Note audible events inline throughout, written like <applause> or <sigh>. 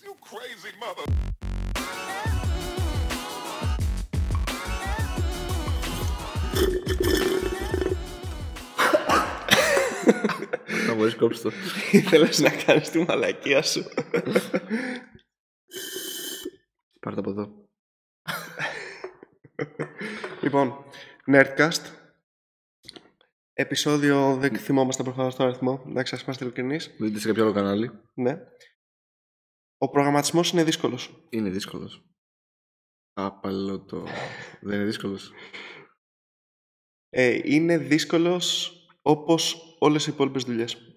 you crazy mother. Να μπορείς κόψει το. <laughs> Ήθελες να κάνεις τη μαλακία σου. Πάρ' το από εδώ. λοιπόν, Nerdcast. Επισόδιο, δεν θυμόμαστε προφανώς το αριθμό. Εντάξει, ας είμαστε ειλικρινείς. Δείτε σε κάποιο άλλο κανάλι. Ναι. Ο προγραμματισμός είναι δύσκολος. Είναι δύσκολος. Άπαλο το... <laughs> Δεν είναι δύσκολος. Ε, είναι δύσκολος όπως όλες οι υπόλοιπες δουλειές.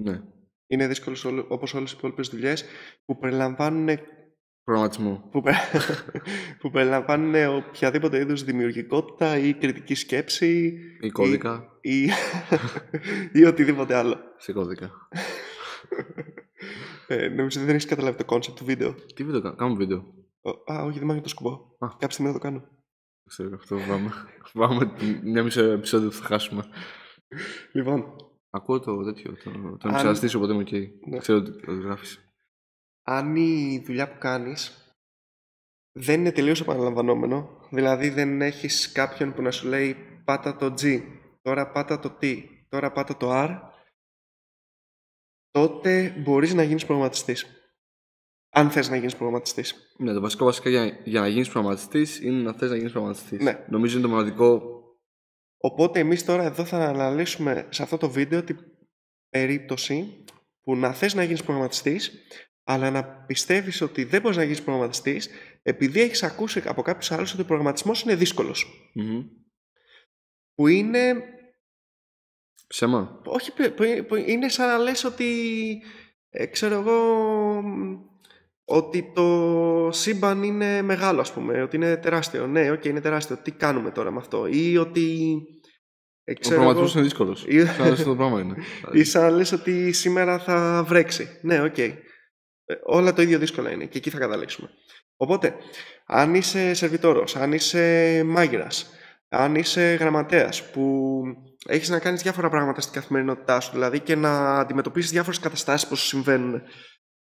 Ναι. Είναι δύσκολος όλο- όπως όλες οι υπόλοιπες δουλειές που περιλαμβάνουν, Προγραμματισμό. που, πε- <laughs> που περιλαμβάνουν οποιαδήποτε είδους δημιουργικότητα ή κριτική σκέψη Ή κώδικα. ή, ή <laughs> οτιδήποτε άλλο. Σε κώδικα. Ε, νομίζω δεν έχεις καταλάβει το concept του βίντεο. Τι βίντεο κάνω. Κάνουμε βίντεο. Ο- Α, όχι, δεν μάγει το σκουμπό. Α. Κάποια στιγμή θα το κάνω. Δεν ξέρω, αυτό φοβάμαι. φοβάμαι ότι μια μισό επεισόδιο που θα χάσουμε. Λοιπόν, Ακούω το τέτοιο, το, τον Αν- εξαναστήσω, οπότε είμαι οκ. Ναι. Ξέρω ότι ότι γράφεις. αν η δουλειά που κάνεις δεν είναι τελείως επαναλαμβανόμενο, δηλαδή δεν έχεις κάποιον που να σου λέει πάτα το G, τώρα πάτα το T, τώρα πάτα το R, τότε μπορείς να γίνεις προγραμματιστής. Αν θες να γίνεις προγραμματιστής. Ναι, το βασικό βασικά για, για να γίνεις προγραμματιστής είναι να θες να γίνεις προγραμματιστής. Ναι. Νομίζω είναι το μοναδικό Οπότε εμείς τώρα εδώ θα αναλύσουμε σε αυτό το βίντεο την περίπτωση που να θες να γίνεις προγραμματιστής αλλά να πιστεύεις ότι δεν μπορείς να γίνεις προγραμματιστής επειδή έχεις ακούσει από κάποιους άλλους ότι ο προγραμματισμός είναι δύσκολος. Μμμ. Που είναι, ψέμα. όχι, που- που- που είναι σαν να λες ότι, ε, ξέρω εγώ, μ, ότι το σύμπαν είναι μεγάλο ας πούμε, ότι είναι τεράστιο. Ναι, οκ, είναι τεράστιο. Τι κάνουμε τώρα με αυτό; Ή ότι, ε, Ο ξέρω προγραμματισμός εγώ, είναι δύσκολος. Ή- Σαν να λες αυτό το πράγμα είναι. <laughs> Ή σαν να λες ότι σήμερα θα βρέξει. Ναι, οκ. Ε, όλα το ίδιο δύσκολα είναι και εκεί θα καταλήξουμε. Οπότε, αν είσαι σερβιτόρος, αν είσαι μάγειρας, αν είσαι γραμματέας που έχεις να κάνεις διάφορα πράγματα στην καθημερινότητά σου, δηλαδή και να αντιμετωπίσεις διάφορες καταστάσεις που σου συμβαίνουν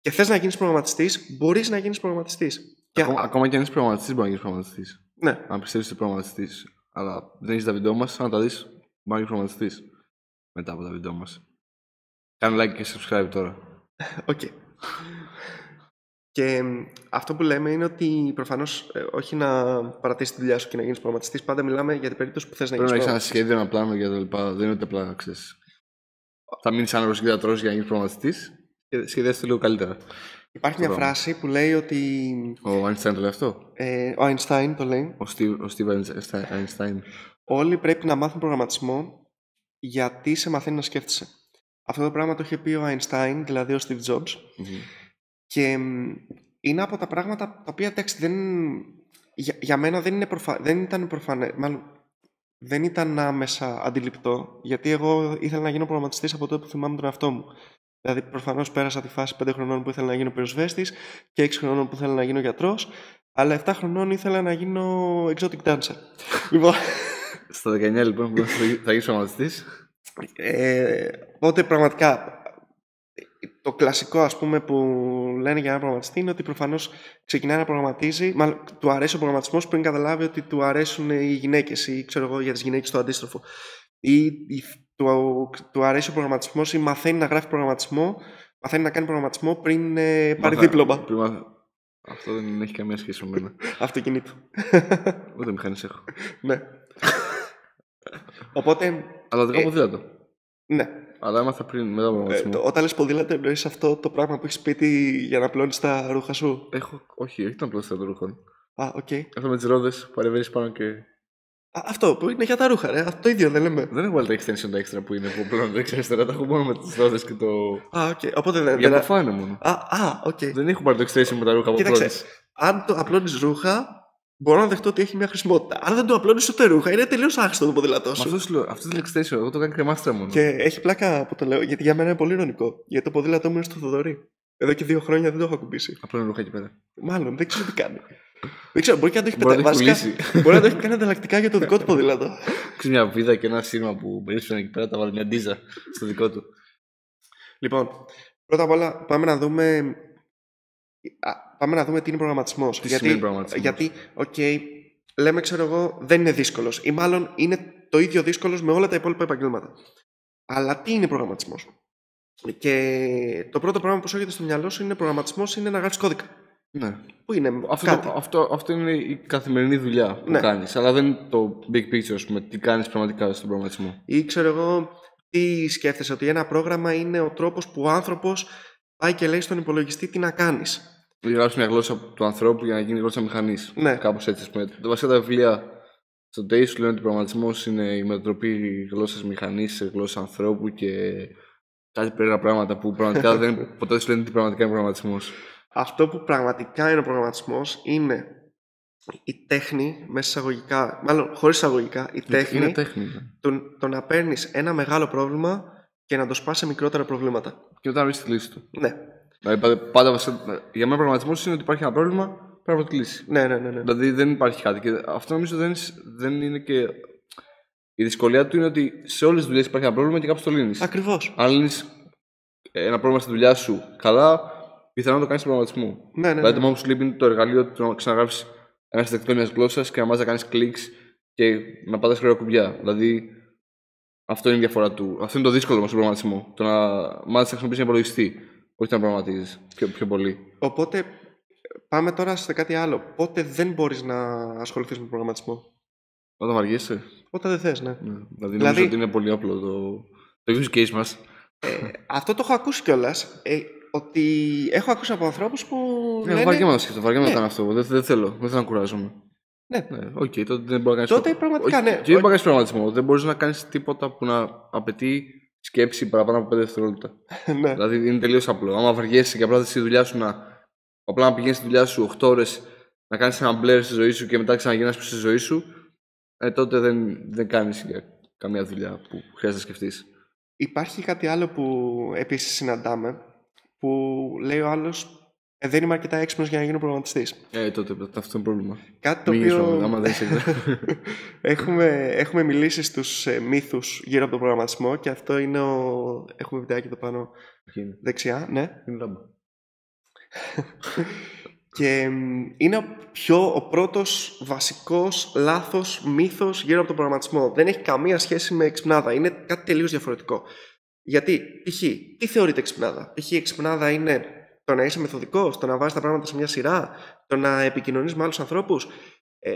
και θες να γίνεις προγραμματιστής, μπορείς να γίνεις προγραμματιστής. Και, Ακόμα, ακόμα και αν είσαι προγραμματιστής μπορείς να γίνεις προγραμματιστής. ναι, Αν πιστεύεις ότι είσαι προγραμματιστής. Αλλά δεν έχεις τα βίντεο μας, αν τα δεις, μπορείς να γίνεις προγραμματιστής. Μετά από τα βίντεο μας. Κάνε like και subscribe τώρα. Οκ. Και μ, αυτό που λέμε είναι ότι προφανώς όχι να παρατήσεις τη δουλειά σου και να γίνεις προγραμματιστής. Πάντα μιλάμε για την περίπτωση που θες να Πρέπει γίνεις να έχεις ένα σχέδιο, ένα πλάνο και τα λοιπά. Δεν είναι ότι απλά ξέρεις. Θα μείνεις άνεργος και θα τρως για να γίνεις προγραμματιστής. Και σχεδιάστε το λίγο καλύτερα. Υπάρχει μια πράγμα. φράση που λέει ότι. Ο Einstein το λέει αυτό; Ε, ο Einstein το λέει. Ο Steve, ο Steve Einstein. Όλοι πρέπει να μάθουν προγραμματισμό γιατί σε μαθαίνει να σκέφτεσαι. Αυτό το πράγμα το είχε πει ο Einstein, δηλαδή ο Steve Jobs. Μμμ. Και μ, είναι από τα πράγματα τα οποία εντάξει, δεν, για, για μένα δεν, είναι προφα... δεν ήταν προφανέ. Μάλλον δεν ήταν άμεσα αντιληπτό, γιατί εγώ ήθελα να γίνω προγραμματιστής από τότε που θυμάμαι τον εαυτό μου. Δηλαδή, προφανώς πέρασα τη φάση 5 χρονών που ήθελα να γίνω πυροσβέστης και 6 χρονών που ήθελα να γίνω γιατρός, αλλά 7 χρονών ήθελα να γίνω exotic dancer. <laughs> λοιπόν, Στα 19 λοιπόν που θα γίνεις προγραμματιστής; ε, οπότε πραγματικά το κλασικό ας πούμε που λένε για ένα προγραμματιστή είναι ότι προφανώς ξεκινάει να προγραμματίζει, μάλλον του αρέσει ο προγραμματισμός πριν καταλάβει ότι του αρέσουν οι γυναίκες ή ξέρω εγώ για τις γυναίκες το αντίστροφο ή, ή του, του αρέσει ο προγραμματισμός ή μαθαίνει να γράφει προγραμματισμό μαθαίνει να κάνει προγραμματισμό πριν ε, πάρει Μάθα- δίπλωμα πριν μάθα- Αυτό δεν έχει καμία σχέση με μένα. <laughs> αυτοκινήτου. Ούτε μηχανής έχω. ναι. <laughs> Οπότε, Αλλά δεν Ε, έχω ποδήλατο. ναι. Αλλά έμαθα πριν μετά από Ε, προγραμματισμό. το- όταν λες ποδήλατο εννοείς αυτό το πράγμα που έχεις σπίτι για να απλώνεις τα ρούχα σου; Έχω, όχι, όχι τον απλώστρο των ρούχων. Α, οκ. Αυτό με τις ρόδες που ανεβαίνεις πάνω και... Α, αυτό που είναι για τα ρούχα, ρε. Αυτό το ίδιο δεν λέμε. Δεν έχω βάλει τα extension τα έξτρα που είναι που πλέον δεν ξέρεις τώρα. Τα έχω μόνο με τις ρόδες και το... Α, οκ. Οπότε δεν. Για δεν... το έκανε μόνο. Α, α, οκ. Δεν έχω πάρει το extension με τα ρούχα από Κοίταξε. πρώτης. Αν το απλώνεις ρούχα, μπορώ να δεχτώ ότι έχει μια χρησιμότητα. Αν δεν το απλώνεις ούτε ρούχα, είναι τελείως άχρηστο το ποδήλατό Μα σου. αυτός σου λέω, αυτός είναι extension, εγώ το κάνω κρεμάστρα μόνο. Και έχει πλάκα που το λέω, γιατί για μένα είναι πολύ ειρωνικό. Γιατί το ποδήλατό μου είναι στο Θοδωρή. Εδώ και δύο χρόνια δεν το έχω ακουμπήσει. Απλά είναι ρούχα εκεί πέρα. Μάλλον δεν ξέρω τι κάνει. δεν ξέρω, μπορεί και να το έχει Μπορεί να πετάξει. το έχει Βασικά, μπορεί να το έχει κάνει ανταλλακτικά για το δικό του ποδήλατο. Ξέρεις μια βίδα και ένα σύρμα που περίσσερε εκεί πέρα, θα βάλει μια ντίζα στο δικό του. Λοιπόν, πρώτα απ' όλα πάμε να δούμε Α, πάμε να δούμε τι είναι προγραμματισμός. Τι γιατί, σημαίνει προγραμματισμός; γιατί, οκ, λέμε, ξέρω εγώ, δεν είναι δύσκολος. Ή μάλλον είναι το ίδιο δύσκολος με όλα τα υπόλοιπα επαγγέλματα. Αλλά τι είναι προγραμματισμός; Και το πρώτο πράγμα που σου έρχεται στο μυαλό σου είναι προγραμματισμός, είναι να γράφεις κώδικα. Ναι. Που είναι Αυτό, κάτι. το- αυτό, αυτό είναι η καθημερινή δουλειά που Ναι. κάνεις. Αλλά δεν είναι το big picture, ας πούμε, τι κάνεις πραγματικά στον προγραμματισμό. Ή ξέρω εγώ, τι σκέφτεσαι, ότι ένα πρόγραμμα είναι ο τρόπος που ο άνθρωπος πάει και λέει στον υπολογιστή τι να κάνεις. Γράψεις μια γλώσσα του ανθρώπου για να γίνει γλώσσα μηχανής. Ναι. Κάπως έτσι, ας πούμε. Τα βασικά τα βιβλία στο TACE σου λένε ότι ο προγραμματισμός είναι η μετατροπή γλώσσας μηχανής σε γλώσσα ανθρώπου και κάτι περίεργα πράγματα που πραγματικά δεν, <laughs> ποτέ δεν σου λένε τι πραγματικά είναι προγραμματισμός. Αυτό που πραγματικά είναι ο προγραμματισμός είναι η τέχνη, μέσα εισαγωγικά, μάλλον χωρίς εισαγωγικά, η τέχνη Είναι τέχνη. ναι. το, το να παίρνεις ένα μεγάλο πρόβλημα και να το σπάσει σε μικρότερα προβλήματα. Και μετά να βρεις τη λύση του. Ναι, Δηλαδή, πάντα, πάντα βασικά, για μένα προγραμματισμός είναι ότι υπάρχει ένα πρόβλημα, πρέπει να βρω τη λύση. ναι, ναι, ναι. ναι. Δηλαδή δεν υπάρχει κάτι. Και αυτό νομίζω δεν, δεν είναι και. Η δυσκολία του είναι ότι σε όλες τις δουλειές υπάρχει ένα πρόβλημα και κάπου το λύνεις. Ακριβώς. Αν λύνεις ένα πρόβλημα στη δουλειά σου καλά, πιθανόν να το κάνεις στον προγραμματισμό. Ναι, ναι, Δηλαδή ναι. το μόνο που σου λείπει είναι το εργαλείο του να ξαναγράψει ένα συντακτικό μιας γλώσσας και να μάθει να κάνεις κλικς και να πατάς γρήγορα κουμπιά. Δηλαδή αυτό είναι η διαφορά του. Αυτό είναι το δύσκολο μας στον προγραμματισμό. Το να μάθεις να χρησιμοποιήσει ένα υπολογιστή, όχι να προγραμματίζεις πιο, πιο πολύ. Οπότε πάμε τώρα σε κάτι άλλο. Πότε δεν μπορείς να ασχοληθείς με προγραμματισμό; Όταν βαριέσαι. Όταν δεν θες, ναι. Ναι. Δηλαδή, Δηλαδή- νομίζω ότι είναι πολύ απλό το, το use case μας. Ε, αυτό το έχω ακούσει κιόλας. Ε, ότι έχω ακούσει από ανθρώπους που. Ναι, λένε, βαριέμαι να το σκεφτώ, βαριέμαι να Ναι. κάνω αυτό. Δεν, δεν θέλω, δεν θέλω να κουράζομαι. Ναι. Ναι, οκ, τότε δεν μπορεί να κάνεις. Τότε πραγματικά, ναι. Και δεν μπορεί να κάνεις προγραμματισμό. Δεν μπορείς να κάνεις τίποτα που να απαιτεί σκέψη παραπάνω από 5 δευτερόλεπτα. <laughs> ναι. δηλαδή είναι τελείως απλό. Άμα βαριέσαι και απλά θες τη δουλειά σου να. Απλά να πηγαίνεις στη δουλειά σου 8 ώρες να κάνεις ένα blur στη ζωή σου και μετά ξαναγυρνάς πίσω στη ζωή σου, ε, τότε δεν, δεν κάνεις καμία δουλειά που χρειάζεται να σκεφτείς. Υπάρχει κάτι άλλο που επίσης συναντάμε που λέει ο άλλος ε, δεν είμαι αρκετά έξυπνος για να γίνω προγραμματιστής. Ε, τότε αυτό είναι πρόβλημα. Κάτι το Μην οποίο γίνεις άμα δεν είσαι. <laughs> έχουμε, έχουμε μιλήσει στους ε, μύθους γύρω από τον προγραμματισμό και αυτό είναι ο... Έχουμε βιντεάκι εδώ πάνω είναι; δεξιά, ναι. Είναι λάμπα. <laughs> Και μ, είναι ο, πιο, ο πρώτος βασικός λάθος μύθος γύρω από τον προγραμματισμό. Δεν έχει καμία σχέση με εξυπνάδα. Είναι κάτι τελείως διαφορετικό. Γιατί, π.χ., τι θεωρείται εξυπνάδα. Π.χ. εξυπνάδα είναι το να είσαι μεθοδικός, το να βάζεις τα πράγματα σε μια σειρά, το να επικοινωνείς με άλλους ανθρώπους. Ε,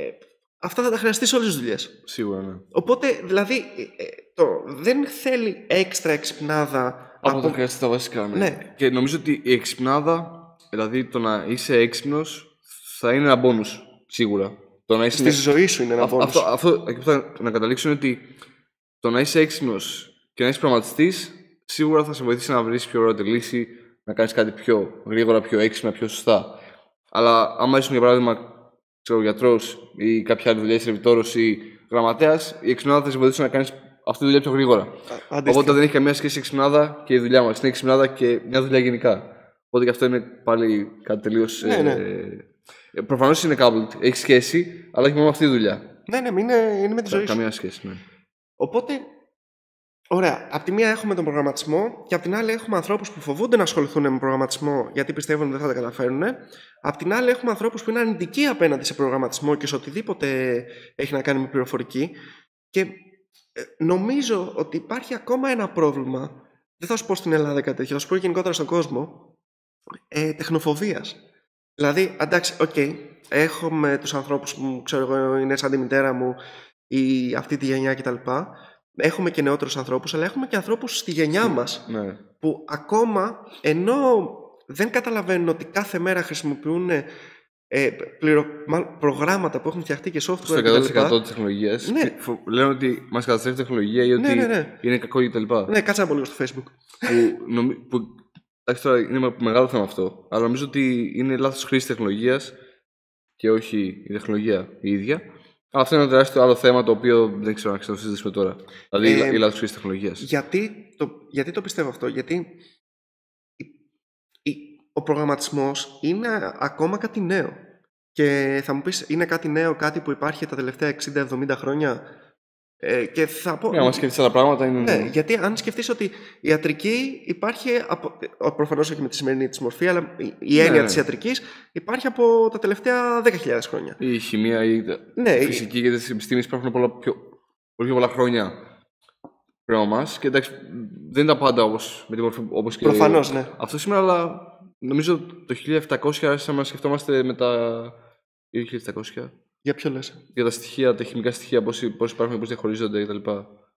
αυτά θα τα χρειαστείς σε όλες τις δουλειές. Σίγουρα, ναι. Οπότε, δηλαδή, ε, ε, το, δεν θέλει έξτρα εξυπνάδα Από το χρειάζεται τα βασικά. Ναι. Ναι. Και νομίζω ότι η εξυπνάδα, δηλαδή το να είσαι έξυπνος, θα είναι ένα bonus. Σίγουρα. Το να είσαι στη ζωή σου είναι ένα Αυτό, bonus. αυτό, αυτό εκεί που θα να καταλήξω είναι ότι το να είσαι έξυπνος και να είσαι προγραμματιστή σίγουρα θα σε βοηθήσει να βρεις πιο ωραία τη λύση, να κάνεις κάτι πιο γρήγορα, πιο έξυπνα, πιο σωστά. Αλλά άμα ήσουν για παράδειγμα γιατρός ή κάποια άλλη δουλειά, σερβιτόρο ή γραμματέας, η εξυπνάδα θα σε βοηθήσει να κάνεις αυτή τη δουλειά πιο γρήγορα. Α- αντίστοιχα. Οπότε δεν έχει καμία σχέση η εξυπνάδα και η δουλειά μας. Είναι η εξυπνάδα και μια δουλειά γενικά. Οπότε και αυτό είναι πάλι κάτι τελείως. Ναι, ναι. Ε, Προφανώς είναι coupled, έχει σχέση, αλλά όχι μόνο με αυτή τη δουλειά. Ναι, ναι, είναι, είναι με τη ζωή σου. Καμία σχέση, ναι. Οπότε, ωραία. Απ' τη μία έχουμε τον προγραμματισμό και απ' την άλλη έχουμε ανθρώπους που φοβούνται να ασχοληθούν με προγραμματισμό γιατί πιστεύουν ότι δεν θα τα καταφέρουν. Απ' την άλλη έχουμε ανθρώπους που είναι αρνητικοί απέναντι σε προγραμματισμό και σε οτιδήποτε έχει να κάνει με πληροφορική. Και ε, νομίζω ότι υπάρχει ακόμα ένα πρόβλημα. Δεν θα σου πω στην Ελλάδα κάτι τέτοιο, θα σου πω γενικότερα στον κόσμο. Ε, τεχνοφοβίας. Δηλαδή, εντάξει, οκ, έχουμε τους ανθρώπους που ξέρω εγώ είναι σαν τη μητέρα μου ή αυτή τη γενιά κτλ. Έχουμε και νεότερους ανθρώπους, αλλά έχουμε και ανθρώπους στη γενιά μας ναι. που ακόμα ενώ δεν καταλαβαίνουν ότι κάθε μέρα χρησιμοποιούν ε, πληρο... μάλλον προγράμματα που έχουν φτιαχτεί και software Στο κτλ. 100% της τεχνολογίας. Ναι. Λένε ότι μας καταστρέφει η τεχνολογία ή ότι Ναι, ναι, ναι. είναι κακό κτλ. Ναι, κάτσε να πω λίγο στο facebook. που, νομι... που εντάξει τώρα είναι με- μεγάλο θέμα αυτό, αλλά νομίζω ότι είναι λάθος χρήση τεχνολογίας και όχι η τεχνολογία η ίδια. Αλλά αυτό είναι ένα τεράστιο άλλο θέμα το οποίο δεν ξέρω αν θα το συζητήσουμε τώρα. Δηλαδή Ε, η λάθος χρήση τεχνολογίας. Γιατί το, γιατί το πιστεύω αυτό, Γιατί η- η- ο προγραμματισμός είναι ακόμα κάτι νέο. Και θα μου πεις, είναι κάτι νέο, κάτι που υπάρχει τα τελευταία 60-70 χρόνια; Ε, και θα πω. Ναι, άμα σκεφτείς άλλα πράγματα είναι. Ναι, γιατί αν σκεφτείς ότι η ιατρική υπάρχει, από, ε, προφανώς όχι με τη σημερινή της μορφή, αλλά η- η έννοια ναι. της ιατρικής υπάρχει από τα τελευταία 10.000 χρόνια. Η χημεία, η Ναι, η η- φυσική και τις επιστήμες υπάρχουν πολλά πιο, πολύ πιο πολλά χρόνια πριν από εμά. Και εντάξει, δεν ήταν πάντα όπως με τη μορφή όπως και. Προφανώς, ναι. Αυτό σήμερα, αλλά νομίζω το 1700 άρχισαμε να σκεφτόμαστε με τα. ή 1700 Για ποιο λες; για τα στοιχεία, τα χημικά στοιχεία, πώς υπάρχουν, πώς διαχωρίζονται κτλ.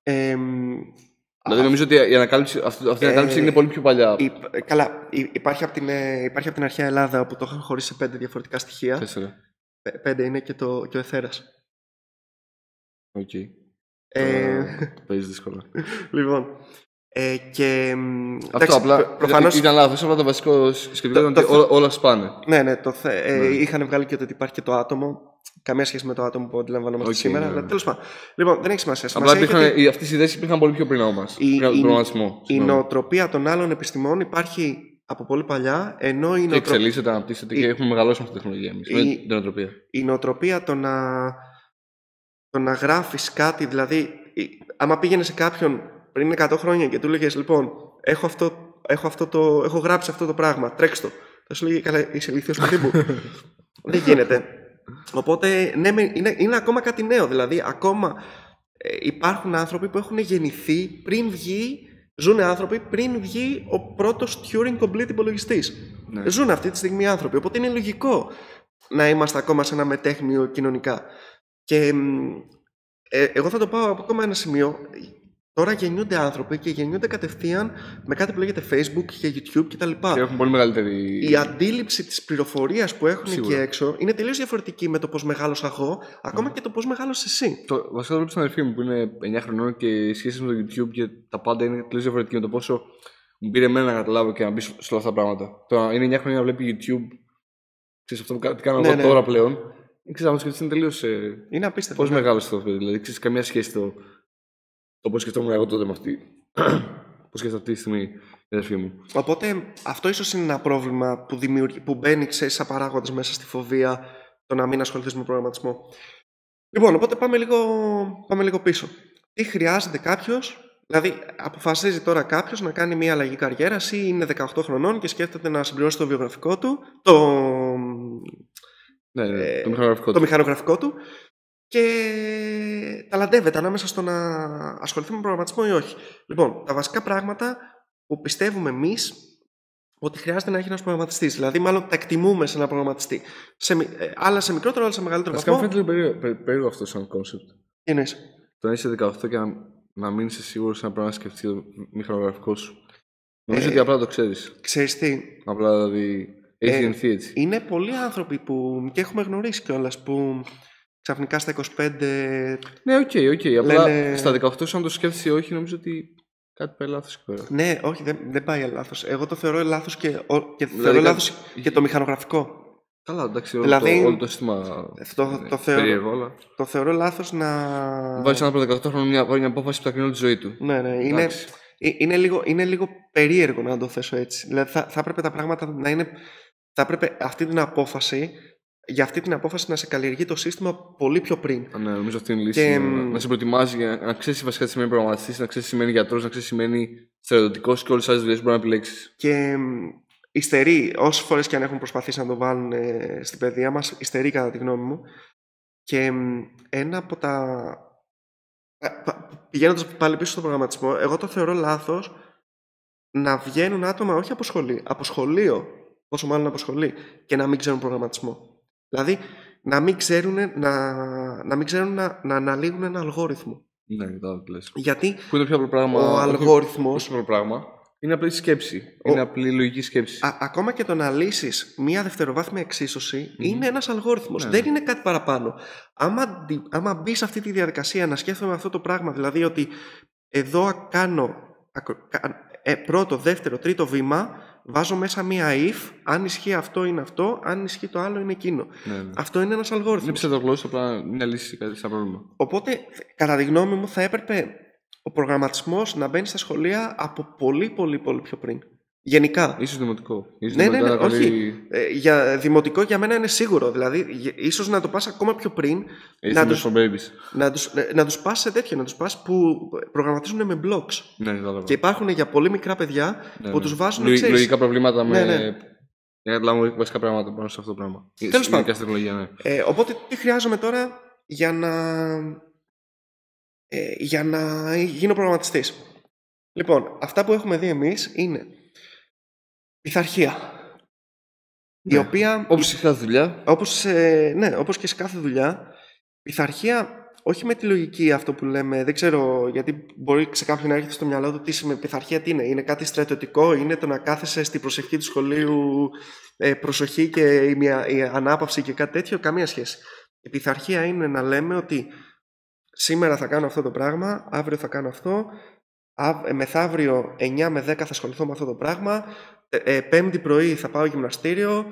Ε, Δηλαδή νομίζω ότι η ανακάλυψη, αυτή, αυτή η Ε, ανακάλυψη είναι πολύ πιο παλιά. η- καλά, η- υπάρχει από, την, ε, υπάρχει από την αρχαία Ελλάδα όπου το είχαν χωρίσει σε πέντε διαφορετικά στοιχεία. Τέσσερα. Πέ- Πέντε είναι και, το, και ο αιθέρας. Οκ. Ε, Το <laughs> Παίζει δύσκολα. λοιπόν. Ε, και, μ, Αυτό εντάξει, απλά προ- προφανώς, ήταν λάθος. Απλά το βασικό σκεπτικό Το- ήταν το ότι θε- όλα, όλα σπάνε. ναι, ναι, το θε, ε, Ναι. είχαν βγάλει και το ότι υπάρχει και το άτομο. Καμία σχέση με το άτομο που αντιλαμβανόμαστε Οκ, σήμερα. ναι, Αλλά ναι. τέλος πάντων. Λοιπόν, δεν έχει σημασία. Απλά Σημασία έχει ότι αυτές οι ιδέες υπήρχαν πολύ πιο πριν από εμάς. Η- Πριν από η- τον προγραμματισμό. η συγγνώμη. νοοτροπία των άλλων επιστημών υπάρχει από πολύ παλιά, ενώ η, Και νοοτρο... εξελίσσεται, αναπτύσσεται η- και έχουμε μεγαλώσει με αυτή τη τεχνολογία εμείς. η- Με τη νοοτροπία. η νοοτροπία το να, το να γράφεις κάτι, δηλαδή η- άμα πήγαινε σε κάποιον πριν 100 χρόνια και του έλεγες λοιπόν έχω, αυτό, έχω, αυτό το, έχω γράψει αυτό το πράγμα, τρέξτε το. Θα σου λέγει καλά είσαι ηλίθιος παιδί μου. Δεν γίνεται. Οπότε ναι, μεν, είναι, είναι ακόμα κάτι νέο, δηλαδή ακόμα ε, υπάρχουν άνθρωποι που έχουν γεννηθεί πριν βγει, ζουν άνθρωποι πριν βγει ο πρώτος Turing Complete υπολογιστής. Ναι. Ζουν αυτή τη στιγμή άνθρωποι. Οπότε είναι λογικό να είμαστε ακόμα σε ένα μετέχνιο κοινωνικά. Και μ, ε, εγώ θα το πάω από ακόμα ένα σημείο. Τώρα γεννιούνται άνθρωποι και γεννιούνται κατευθείαν με κάτι που λέγεται Facebook και YouTube κτλ. Και έχουν πολύ μεγαλύτερη. Η αντίληψη της πληροφορίας που έχουν Σίγουρα. εκεί έξω είναι τελείως διαφορετική με το πώς μεγάλωσα εγώ, ακόμα και το πώς μεγάλωσες εσύ. Το, βασικά το βλέπω στην αδερφή μου που είναι 9 χρονών και οι σχέσεις με το YouTube και τα πάντα είναι τελείως διαφορετική με το πόσο μου πήρε εμένα να καταλάβω και να μπει σε όλα αυτά τα πράγματα. Το να είναι 9 χρόνια να βλέπει YouTube, ξέρεις αυτό που κα- τι κάνω Ναι, εγώ ναι. τώρα πλέον. Ξέρεις, να σκεφτεί είναι τελείως. Ε, Είναι απίστευτο. πώς μεγάλωσε το παιδί. Δηλαδή, ξέρεις καμία σχέση το, το πώ σκεφτόμουν εγώ τότε με αυτή. <clears throat> πώς σκέφτεται αυτή τη στιγμή η αδερφή μου. Οπότε αυτό ίσως είναι ένα πρόβλημα που, δημιουργεί, που μπαίνει ξέρεις, σαν παράγοντας μέσα στη φοβία το να μην ασχοληθείς με προγραμματισμό. Λοιπόν, οπότε πάμε λίγο, πάμε λίγο πίσω. Τι χρειάζεται κάποιος, δηλαδή αποφασίζει τώρα κάποιος να κάνει μια αλλαγή καριέρας ή είναι 18 χρονών και σκέφτεται να συμπληρώσει το βιογραφικό του, το, Ναι, ναι, Ε, το μηχανογραφικό το του. μηχανογραφικό του και ταλαντεύεται ανάμεσα στο να ασχοληθεί με προγραμματισμό ή όχι. Λοιπόν, τα βασικά πράγματα που πιστεύουμε εμείς ότι χρειάζεται να έχει ένας προγραμματιστής. Δηλαδή, μάλλον τα εκτιμούμε σε ένα προγραμματιστή. Σε, μι- ε, άλλα σε μικρότερο, άλλα σε μεγαλύτερο Βασικά μου βαθμό. φαίνεται λίγο περίεργο, περί- περίεργο αυτό σαν concept. Τι εννοείς; Το να είσαι 18 και να, να μην είσαι σίγουρος να πρέπει να σκεφτείς το μηχανογραφικό σου. Νομίζω Ε, ότι απλά το ξέρεις. Ξέρεις τι, Απλά δηλαδή. Έχει Ε, γεννηθεί έτσι. είναι πολλοί άνθρωποι που και έχουμε γνωρίσει κιόλας που ξαφνικά στα 25 Ναι, οκ, οκ. Απλά λένε- στα 18 αν το σκέφτεσαι ή όχι, νομίζω ότι κάτι πάει λάθος εκεί πέρα. Ναι, όχι, δεν, δεν πάει λάθος. Εγώ το θεωρώ λάθος και, ο- και Δηλαδή, θεωρώ κα- λάθος και το μηχανογραφικό. Καλά, εντάξει, όλο, Δηλαδή, το, όλο το σύστημα. Το, είναι το, θεωρώ, περίεργο, αλλά. το θεωρώ λάθος να... Βάζεις ένα από 18 χρόνια μια, πάρει μια απόφαση που θα κρίνει όλη τη ζωή του. Ναι, ναι, είναι, Εντάξει. ε- είναι, λίγο, είναι λίγο περίεργο να το θέσω έτσι. Δηλαδή θα, θα έπρεπε τα πράγματα να είναι... Θα έπρεπε αυτή την απόφαση, για αυτή την απόφαση να σε καλλιεργεί το σύστημα πολύ πιο πριν. Α, Ναι, νομίζω αυτή είναι η λύση. Και, να, μ, να σε προετοιμάζει για να ξέρεις βασικά τι σημαίνει προγραμματιστής, να ξέρεις τι σημαίνει γιατρός, να ξέρεις τι σημαίνει στρατιωτικός και όλες τις άλλες δουλειές που μπορεί να επιλέξεις. Και μ, υστερεί, όσες φορές και αν έχουν προσπαθήσει να το βάλουν ε, στην παιδεία μας, υστερεί κατά τη γνώμη μου. Και μ, ένα από τα. Πηγαίνοντας πάλι πίσω στον προγραμματισμό, εγώ το θεωρώ λάθος να βγαίνουν άτομα όχι από σχολείο, από σχολείο, πόσο μάλλον από σχολή, και να μην ξέρουν προγραμματισμό. Δηλαδή, να μην ξέρουν να, να, μην ξέρουν να, να αναλύουν ένα αλγόριθμο. Ναι, κατάλαβα τι λες. Γιατί Που είναι το πιο απλό πράγμα. ο όχι- αλγόριθμος όχι το πιο απλό πράγμα. Είναι απλή σκέψη. Ο- Είναι απλή λογική σκέψη. Α, ακόμα και το να λύσεις μία δευτεροβάθμια εξίσωση είναι ένας αλγόριθμος. Ναι, Δεν ναι. είναι κάτι παραπάνω. Άμα, αντι- άμα μπεις σε αυτή τη διαδικασία να σκέφτομαι αυτό το πράγμα, δηλαδή ότι εδώ κάνω ακρο- κα- ε, πρώτο, δεύτερο, τρίτο βήμα, βάζω μέσα μία if, αν ισχύει αυτό είναι αυτό, αν ισχύει το άλλο είναι εκείνο. ναι, ναι. Αυτό είναι ένας Είναι αλγόριθμος. ψευδογλώσσα, απλά μια λύση κάτι σαν πρόβλημα. Οπότε, κατά τη γνώμη μου, θα έπρεπε ο προγραμματισμός να μπαίνει στα σχολεία από πολύ, πολύ, πολύ πιο πριν. Γενικά. Ίσως δημοτικό. Ίσως Ναι, ναι, ναι, δημοτικό ήταν όχι. καλή- Ε, για δημοτικό για μένα είναι σίγουρο. Δηλαδή, για δημοτικό για μένα είναι σίγουρο. Δηλαδή, γε- ίσως να το πας ακόμα πιο πριν, Είσαι να μέσα τους, for babies. να τους, ε, να τους πας σε τέτοιο, να τους πας που προγραμματίζουν με blocks. Ναι, κατάλαβα. Και υπάρχουν για πολύ μικρά παιδιά Ναι, που ναι. τους βάζουν, Λογι- ξέρεις, Λογικά προβλήματα με. Ναι, ναι. Για να καταλάβουμε βασικά πράγματα πάνω σε αυτό το πράγμα. Τέλος Ειδικά πάντων. στην τεχνολογία, ναι. Ε, οπότε τι χρειάζομαι τώρα για να, ε, για να γίνω προγραμματιστής. Λοιπόν, αυτά που έχουμε δει εμείς είναι πειθαρχία. Η Ναι. οποία, Όπως σε κάθε δουλειά. όπως, ε, ναι, όπως και σε κάθε δουλειά, πειθαρχία όχι με τη λογική αυτό που λέμε, δεν ξέρω γιατί μπορεί σε κάποιον να έρχεται στο μυαλό του τι σημαίνει πειθαρχία, τι είναι. Είναι κάτι στρατιωτικό, είναι το να κάθεσαι στην προσευχή του σχολείου, ε, προσοχή και η, μια, η ανάπαυση και κάτι τέτοιο, καμία σχέση. Η πειθαρχία είναι να λέμε ότι σήμερα θα κάνω αυτό το πράγμα, αύριο θα κάνω αυτό, α- ε, μεθαύριο 9 με 10 θα ασχοληθώ με αυτό το πράγμα, ε, ε, πέμπτη πρωί θα πάω γυμναστήριο,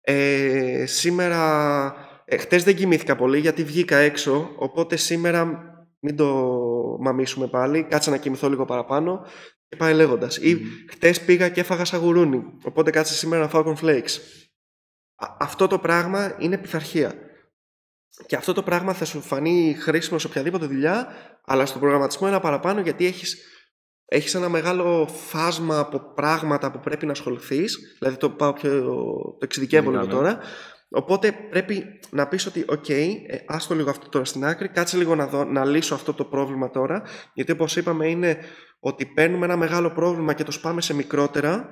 ε, σήμερα, ε, χτες δεν κοιμήθηκα πολύ γιατί βγήκα έξω, οπότε σήμερα μην το μαμίσουμε πάλι, κάτσα να κοιμηθώ λίγο παραπάνω και πάει λέγοντας. Ή Μμμ. χτες πήγα και έφαγα σαγουρούνι, οπότε κάτσε σήμερα να φάω cornflakes. Α- Αυτό το πράγμα είναι πειθαρχία. Και αυτό το πράγμα θα σου φανεί χρήσιμο σε οποιαδήποτε δουλειά, αλλά στον προγραμματισμό ένα παραπάνω γιατί έχεις, έχεις ένα μεγάλο φάσμα από πράγματα που πρέπει να ασχοληθείς. Δηλαδή το πάω πιο. το εξειδικεύω λίγο Ναι, ναι. τώρα. Οπότε πρέπει να πεις ότι, οκ, ε, άστο λίγο αυτό τώρα στην άκρη, κάτσε λίγο να, δω, να λύσω αυτό το πρόβλημα τώρα. Γιατί όπως είπαμε είναι ότι παίρνουμε ένα μεγάλο πρόβλημα και το σπάμε σε μικρότερα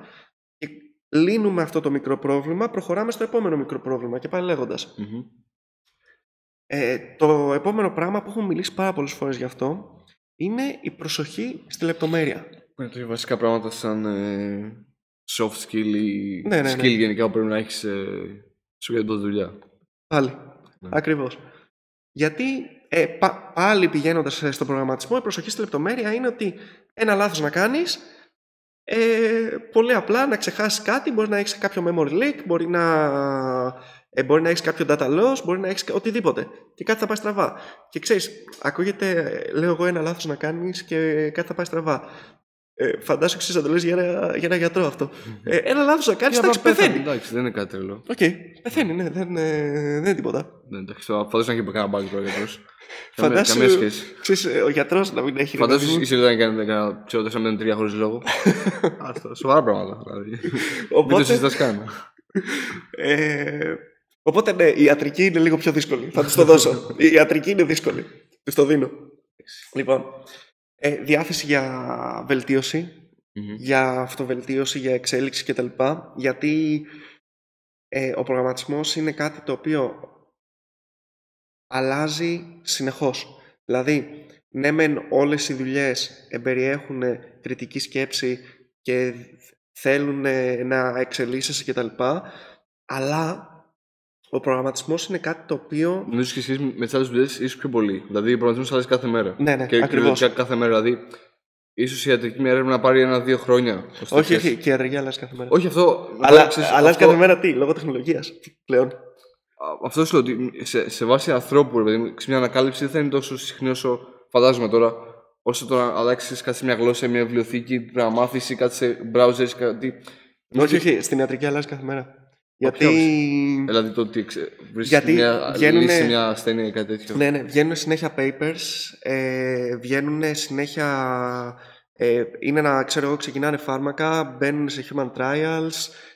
και λύνουμε αυτό το μικρό πρόβλημα, προχωράμε στο επόμενο μικρό πρόβλημα και πάει λέγοντας. Μμμ. Ε, το επόμενο πράγμα που έχουμε μιλήσει πάρα πολλές φορές γι' αυτό είναι η προσοχή στη λεπτομέρεια. Ναι, το βασικά πράγματα σαν ε, soft skill ή Ναι, ναι, skill ναι. γενικά που πρέπει να έχεις ε, σε οποιαδήποτε δουλειά. Πάλι. Ναι. Ακριβώς. Γιατί ε, πα- πάλι πηγαίνοντας στον προγραμματισμό η προσοχή στη λεπτομέρεια είναι ότι ένα λάθος να κάνεις ε, πολύ απλά να ξεχάσεις κάτι μπορεί να έχεις κάποιο memory leak μπορεί να, ε, μπορεί να έχεις κάποιο data loss μπορεί να έχεις οτιδήποτε και κάτι θα πάει στραβά και ξέρεις ακούγεται ε, λέω εγώ ένα λάθος να κάνεις και κάτι θα πάει στραβά ε, φαντάσου ξέρεις να το λες για ένα, για ένα γιατρό αυτό ε, ένα λάθος να κάνεις Ή εντάξει απλά πέθανε, πεθαίνει Εντάξει, δεν είναι κάτι τρελό. Οκ, πεθαίνει ναι δεν, ε, δεν είναι τίποτα Ναι, εντάξει, το- φαντάζομαι να έχει κανένα bug τώρα γιατρός. Φαντάσου, Καμία σχέση. ξέρεις, ε, ο γιατρός να μην έχει ρε παιδί Φαντάζομαι μου. η σελίδα να κάνει κανένα ξέρω 403 χωρίς λόγο. <laughs> Αυτό, σοβαρά πράγματα. Δηλαδή. Μην το Οπότε, συζητάς καν. Ε, οπότε ναι, η ιατρική είναι λίγο πιο δύσκολη. Θα του το δώσω. η ιατρική είναι δύσκολη. Του το δίνω. Λοιπόν, ε, διάθεση για βελτίωση, Μμμ. για αυτοβελτίωση, για εξέλιξη κτλ. Γιατί ε, ο προγραμματισμός είναι κάτι το οποίο αλλάζει συνεχώς. Δηλαδή, ναι μεν όλες οι δουλειές εμπεριέχουν κριτική σκέψη και θέλουν να εξελίσσεσαι κτλ. Αλλά ο προγραμματισμός είναι κάτι το οποίο... Νομίζω και σχέση με τις άλλες δουλειές ίσω πιο πολύ. Δηλαδή, ο προγραμματισμός αλλάζει κάθε μέρα. Ναι, ναι, και ακριβώς. κυριολεκτικά κάθε μέρα. Δηλαδή, ίσως η ιατρική μια έρευνα να πάρει ένα-δύο χρόνια. ώστε Όχι, να όχι, και η ιατρική αλλάζει κάθε μέρα. Όχι αυτό. Αλλά ξέρεις, αλλάζει αυτό- κάθε μέρα τι, λόγω τεχνολογίας πλέον. Α, Αυτό σου λέω ότι σε, σε βάση ανθρώπου, ρε παιδί μου, ξέρεις, μια ανακάλυψη δεν θα είναι τόσο συχνή όσο φαντάζομαι τώρα. Όσο το να αλλάξεις κάτι σε μια γλώσσα, μια βιβλιοθήκη, πρέπει να μάθεις κάτι σε browsers, κάτι. Όχι, όχι, στην ιατρική αλλάζει κάθε μέρα. Γιατί... Δηλαδή το ότι βρίσκεις Γιατί μια βγαίνουνε- λύση σε μια ασθένεια ή κάτι τέτοιο. Ναι, ναι, βγαίνουν συνέχεια papers, ε, βγαίνουν συνέχεια, ε, είναι να, ξέρω εγώ, ξεκινάνε φάρμακα, μπαίνουν σε human trials,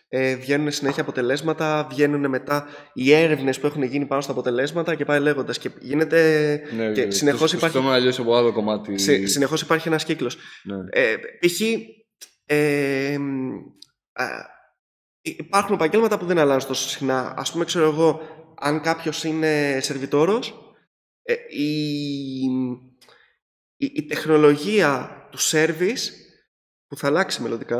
ε, βγαίνουν συνέχεια αποτελέσματα, βγαίνουν μετά οι έρευνες που έχουν γίνει πάνω στα αποτελέσματα και πάει λέγοντας και γίνεται, Ναι, και ναι, συνεχώς το- υπάρχει- Το στόμα αλλιώς από άλλο κομμάτι. σε, συνεχώς υπάρχει ένας κύκλος. Ναι. Ε, π.χ. Ε, α, υπάρχουν επαγγέλματα που δεν αλλάζουν τόσο συχνά. Ας πούμε, ξέρω εγώ, αν κάποιος είναι σερβιτόρος, ε, η, η, η τεχνολογία του service που θα αλλάξει μελλοντικά,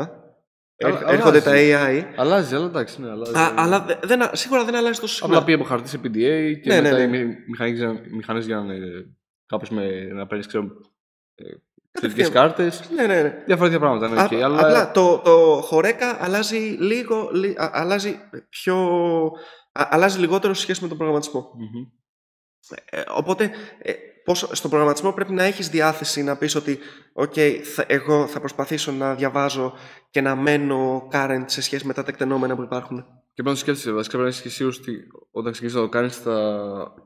Αλλά- έρχ- έρχονται τα αλλάζει. AI, Αλλάζει, αλλά εντάξει, ναι, αλλάζει. α, αλλά δε- δεν, α- σίγουρα δεν αλλάζει τόσο συχνά. Απλά πήγε από χαρτί σε PDA και Ναι, μετά ναι, οι ναι. μη- μηχανές για, μηχανές για να, κάπως με, να παίρνεις ξέρω, ε, Κατευθείαν. κριτικές κάρτες. Ναι, ναι, ναι. Διαφορετικά πράγματα, ναι, Α- οκ, αλλά... Απλά το, το horeca αλλάζει λίγο, λι- α- αλλάζει πιο... α- αλλάζει λιγότερο σε σχέση με τον προγραμματισμό. Μμμ. Ε, οπότε, ε, πώς, στον προγραμματισμό πρέπει να έχεις διάθεση να πεις ότι «OK, θα, εγώ θα προσπαθήσω να διαβάζω και να μένω current σε σχέση με τα τεκταινόμενα που υπάρχουν». Και πάνω σκέφτεσαι, βασικά πρέπει να είσαι και σίγουρος ότι όταν ξεκινήσεις να το κάνεις, θα...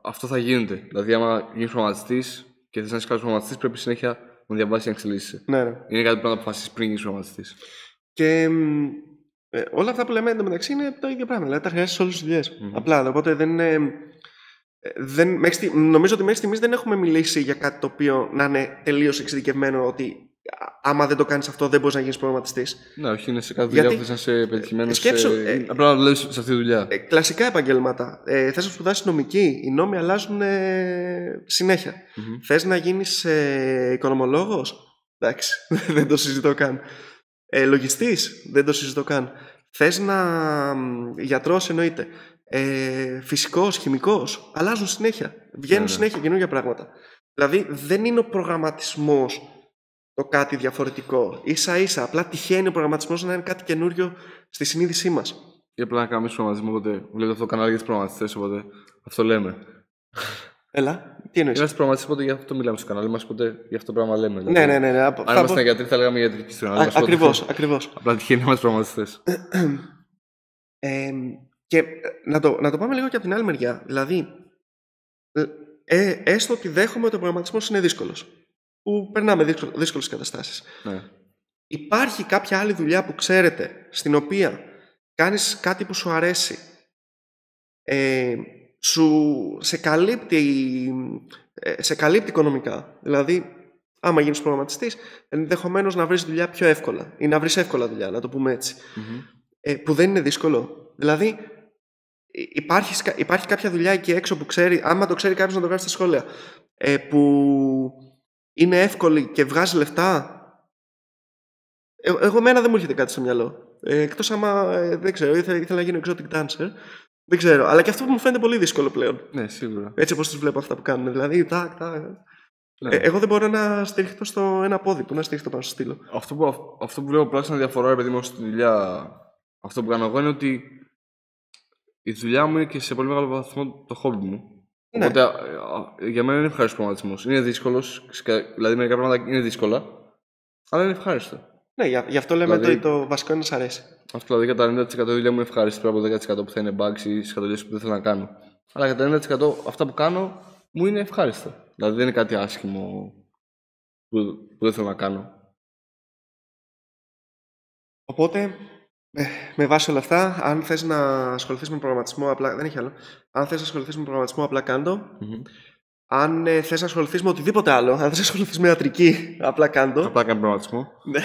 αυτό θα γίνεται. Δηλαδή, άμα γίνεις προγραμματιστής και θες να είσαι καλό προγραμματιστής, πρέπει συνέχεια να διαβάσεις και να εξελίσσεσαι. Ναι, ναι. Είναι κάτι που πρέπει να αποφασίσεις πριν γίνεις προγραμματιστής. Και μ, ε, όλα αυτά που λέμε εντωμεταξύ είναι το ίδιο πράγμα. Δηλαδή τα χρειάζεσαι σε όλες τις δουλειές. Απλά οπότε δεν είναι. ε, Δεν, μέχρι στι- νομίζω ότι μέχρι στιγμής δεν έχουμε μιλήσει για κάτι το οποίο να είναι τελείως εξειδικευμένο ότι α, άμα δεν το κάνεις αυτό δεν μπορείς να γίνεις προγραμματιστής. Ναι, όχι, είναι σε κάθε δουλειά Γιατί- που θες να είσαι πετυχημένος. σκέψου, σε... ε, Απλά να δουλεύεις σε αυτή τη δουλειά. Ε, κλασικά επαγγέλματα. Ε, Θες να σπουδάσεις νομική. Οι νόμοι αλλάζουν ε, συνέχεια. Μμμ. Θες να γίνεις ε, οικονομολόγος; Εντάξει, <laughs> δεν το συζητώ καν. Ε, Λογιστής; Δεν το συζητώ καν. Θες να. γιατρός εννοείται. Ε, Φυσικός, χημικός; Αλλάζουν συνέχεια. Βγαίνουν Ναι, ναι. συνέχεια καινούργια πράγματα. Δηλαδή δεν είναι ο προγραμματισμός το κάτι διαφορετικό. σα ίσα απλά τυχαίνει ο προγραμματισμός να είναι κάτι καινούριο στη συνείδησή μας. Ή απλά να κάνουμε προγραμματισμό. Οπότε βλέπετε αυτό το κανάλι για του προγραμματιστές. Οπότε αυτό λέμε. Έλα, τι εννοείς; Είμαστε προγραμματιστές, οπότε γι' αυτό μιλάμε στο κανάλι μας. Οπότε γι' αυτό το πράγμα λέμε. Ναι, ναι, ναι. ναι. απο- Αν θα ήμασταν πω- γιατροί, θα λέγαμε γιατρική στο κανάλι μα. Ακριβώς, ακριβώς. Απλά τυχαίνει να είμαστε προγραμματιστές. <clears throat> Ε, και ε, να το, να το πάμε λίγο και από την άλλη μεριά. Δηλαδή, ε, ε, έστω ότι δέχομαι ότι ο προγραμματισμός είναι δύσκολος. Που περνάμε δύσκολ, δύσκολες καταστάσεις. ναι. Υπάρχει κάποια άλλη δουλειά που ξέρετε, στην οποία κάνεις κάτι που σου αρέσει, ε, σου, σε, καλύπτει, ε, σε καλύπτει οικονομικά. Δηλαδή, άμα γίνεις προγραμματιστής, ενδεχομένως να βρεις δουλειά πιο εύκολα ή να βρεις εύκολα δουλειά, να το πούμε έτσι. Μμμ. Ε, που δεν είναι δύσκολο. Δηλαδή, υ- υπάρχει, σκα- υπάρχει κάποια δουλειά εκεί έξω που ξέρει, άμα το ξέρει κάποιος να το γράψει στα σχόλια, ε, που είναι εύκολη και βγάζει λεφτά. Ε, εγώ εμένα δεν μου έρχεται κάτι στο μυαλό. Ε, Εκτός άμα, ε, δεν ξέρω, ήθελα, ήθελα να γίνω exotic dancer. Δεν ξέρω. Αλλά και αυτό μου φαίνεται πολύ δύσκολο πλέον. Ναι, σίγουρα. Έτσι όπως τους βλέπω αυτά που κάνουν. Δηλαδή, τάκ, τάκ. Ναι. Ε, εγώ δεν μπορώ να στηριχτώ στο ένα πόδι. Πού να στηριχτώ πάνω στο στήλο. Αυτό που, αυτό που βλέπω τουλάχιστον διαφορά, ρε παιδί μου, στη δουλειά, αυτό που κάνω εγώ είναι ότι η δουλειά μου είναι και σε πολύ μεγάλο βαθμό το χόμπι μου. Ναι. Οπότε α, α, για μένα είναι ευχάριστος προγραμματισμός. Είναι δύσκολος, δηλαδή μερικά πράγματα είναι δύσκολα, αλλά είναι ευχάριστο. Ναι, γι' γι' αυτό λέμε Δηλαδή- το, το βασικό είναι να σ' αρέσει. Αυτό δηλαδή κατά 90% η δουλειά μου είναι ευχάριστη πέρα από 10% που θα είναι bugs ή σκατολιέ που δεν θέλω να κάνω. Αλλά κατά 90% αυτά που κάνω μου είναι ευχάριστα. Δηλαδή δεν είναι κάτι άσχημο που, που δεν θέλω να κάνω. Οπότε, ε, με βάση όλα αυτά, αν θες να ασχοληθείς με προγραμματισμό, απλά, δεν έχει άλλο. Αν θες να ασχοληθείς με προγραμματισμό, απλά κάντο. Μμμ. Αν ε, θες να ασχοληθείς με οτιδήποτε άλλο, αν θες να ασχοληθείς με ιατρική, απλά κάντο. Απλά κάνω προγραμματισμό. Ναι.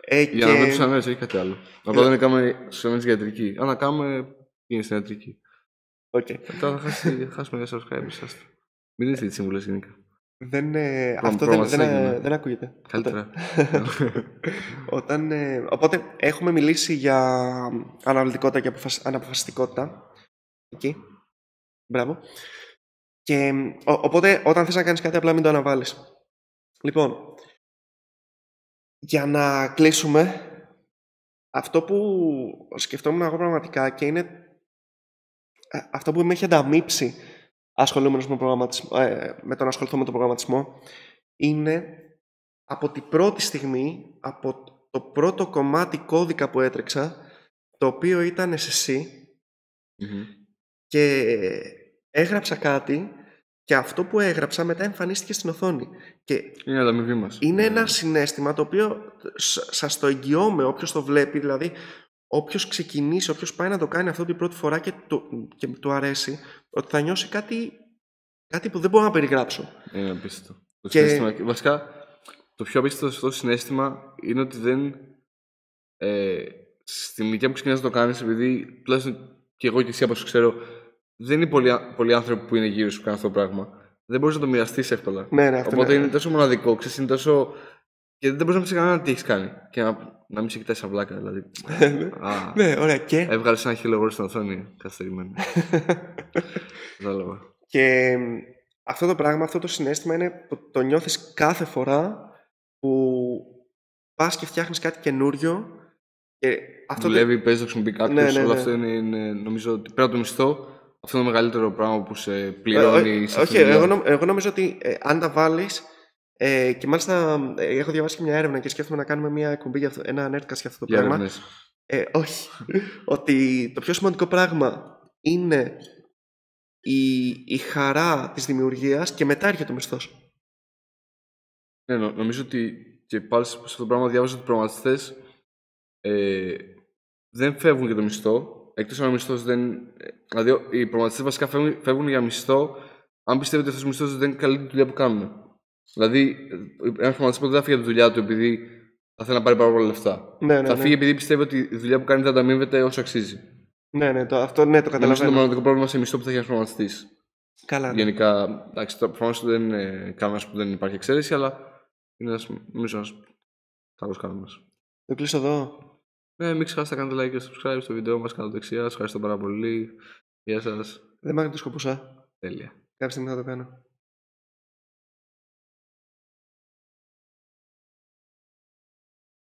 ε, Για να και- δούμε τους ανέρε, όχι κάτι άλλο. Απλά δεν κάνουμε στου ανέρε για ιατρική. Αν να κάνουμε, είναι στην ιατρική. Οκ. Μετά θα χάσει- θα χάσουμε 4 subscribers. άστο. Μην δείτε τις συμβουλέ γενικά. Δεν, ε, Προ- αυτό δεν, δεν, προγραμματιστές ε, γίνουμε. δεν ακούγεται. Καλύτερα. <laughs> Όταν, ε, οπότε έχουμε μιλήσει για αναλυτικότητα και αποφασ- αναποφασιστικότητα. Εκεί. Μπράβο. Και, ο- οπότε όταν θες να κάνεις κάτι απλά μην το αναβάλεις. Λοιπόν, για να κλείσουμε, αυτό που σκεφτόμουν εγώ πραγματικά και είναι ε, αυτό που με έχει ανταμείψει ασχολούμενος με, προγραμματισμό, ε, με τον ασχοληθώ με τον προγραμματισμό είναι από την πρώτη στιγμή, από το πρώτο κομμάτι κώδικα που έτρεξα, το οποίο ήταν SSC Μμμ. και έγραψα κάτι και αυτό που έγραψα μετά εμφανίστηκε στην οθόνη. Και Είναι ανταμοιβή μας. είναι ένα συνέστημα το οποίο σ- σας το εγγυώμαι όποιος το βλέπει, δηλαδή όποιος ξεκινήσει, όποιος πάει να το κάνει αυτό την πρώτη φορά και του, και του αρέσει, ότι θα νιώσει κάτι, κάτι που δεν μπορώ να περιγράψω. Είναι απίστευτο. Το Και- συναίσθημα, βασικά, το πιο απίστευτο σε αυτό το συνέστημα είναι ότι δεν. Ε, στην ηλικία που ξεκινάς να το κάνεις, επειδή τουλάχιστον και εγώ και εσύ από όσο ξέρω, δεν είναι πολλοί, α- πολλοί άνθρωποι που είναι γύρω σου που κάνουν αυτό το πράγμα. Δεν μπορείς να το μοιραστείς εύκολα. Ναι, ναι, αυτό Οπότε είναι- είναι τόσο μοναδικό, ξέρεις, είναι τόσο. Και δεν μπορείς να πει κανέναν τι έχεις κάνει. Και να, να μην σε κοιτάει σαν βλάκα, δηλαδή. <laughs> Α, ναι, ωραία. Και, Έβγαλες ένα χείλο στην οθόνη καθυστερημένο. <laughs> Κατάλαβα. και μ, αυτό το πράγμα, αυτό το συνέστημα είναι που το νιώθεις κάθε φορά που πας και φτιάχνεις κάτι καινούριο και αυτό δεν- Δουλεύει, παίζεις, το χρησιμοποιεί κάποιος. Ναι, ναι, Όλο ναι. αυτό είναι, είναι, νομίζω ότι πέρα από το μισθό αυτό είναι το μεγαλύτερο πράγμα που σε πληρώνει. Ε, σε όχι, αυτή τη δουλειά. εγώ, νο- εγώ νομίζω ότι ε, αν τα βάλεις. Ε, και μάλιστα ε, έχω διαβάσει και μια έρευνα και σκέφτομαι να κάνουμε μια εκπομπή για αυτό, ένα nerdcast για αυτό το Για πράγμα. έρευνες. Ε, όχι. <laughs> ότι το πιο σημαντικό πράγμα είναι η, η χαρά της δημιουργίας και μετά έρχεται ο μισθός. Ναι, νο- νομίζω ότι και πάλι σε αυτό το πράγμα διάβαζα ότι οι προγραμματιστές ε, δεν φεύγουν για το μισθό. Εκτός αν ο μισθός δεν. ε, Δηλαδή, ο- οι προγραμματιστές βασικά φεύγουν, φεύγουν για μισθό αν πιστεύετε ότι αυτός ο μισθός δεν καλύπτει τη δουλειά που κάνουν. Δηλαδή, ένα προγραμματιστή ποτέ δεν θα φύγει από τη δουλειά του επειδή θα θέλει να πάρει πάρα πολλά λεφτά. Ναι, ναι, θα ναι. φύγει επειδή πιστεύει ότι η δουλειά που κάνει δεν ανταμείβεται όσο αξίζει. Ναι, ναι, το, αυτό ναι, το Νομίζω είναι το καταλαβαίνω. μοναδικό πρόβλημα σε μισθό που θα έχει ένας προγραμματιστή. Καλά. ναι. Γενικά, εντάξει, το προφανώς δεν είναι κανόνα που δεν υπάρχει εξαίρεση, αλλά είναι ένας, νομίζω ένας καλός κανόνας. Το κλείσω εδώ. Ναι, μην ξεχάσετε να κάνετε like και subscribe στο βίντεο μας κάτω δεξιά. Σας ευχαριστώ πάρα πολύ. Γεια σας. Δεν μ' το σκοπούσα. Τέλεια. Κάποια στιγμή θα το κάνω.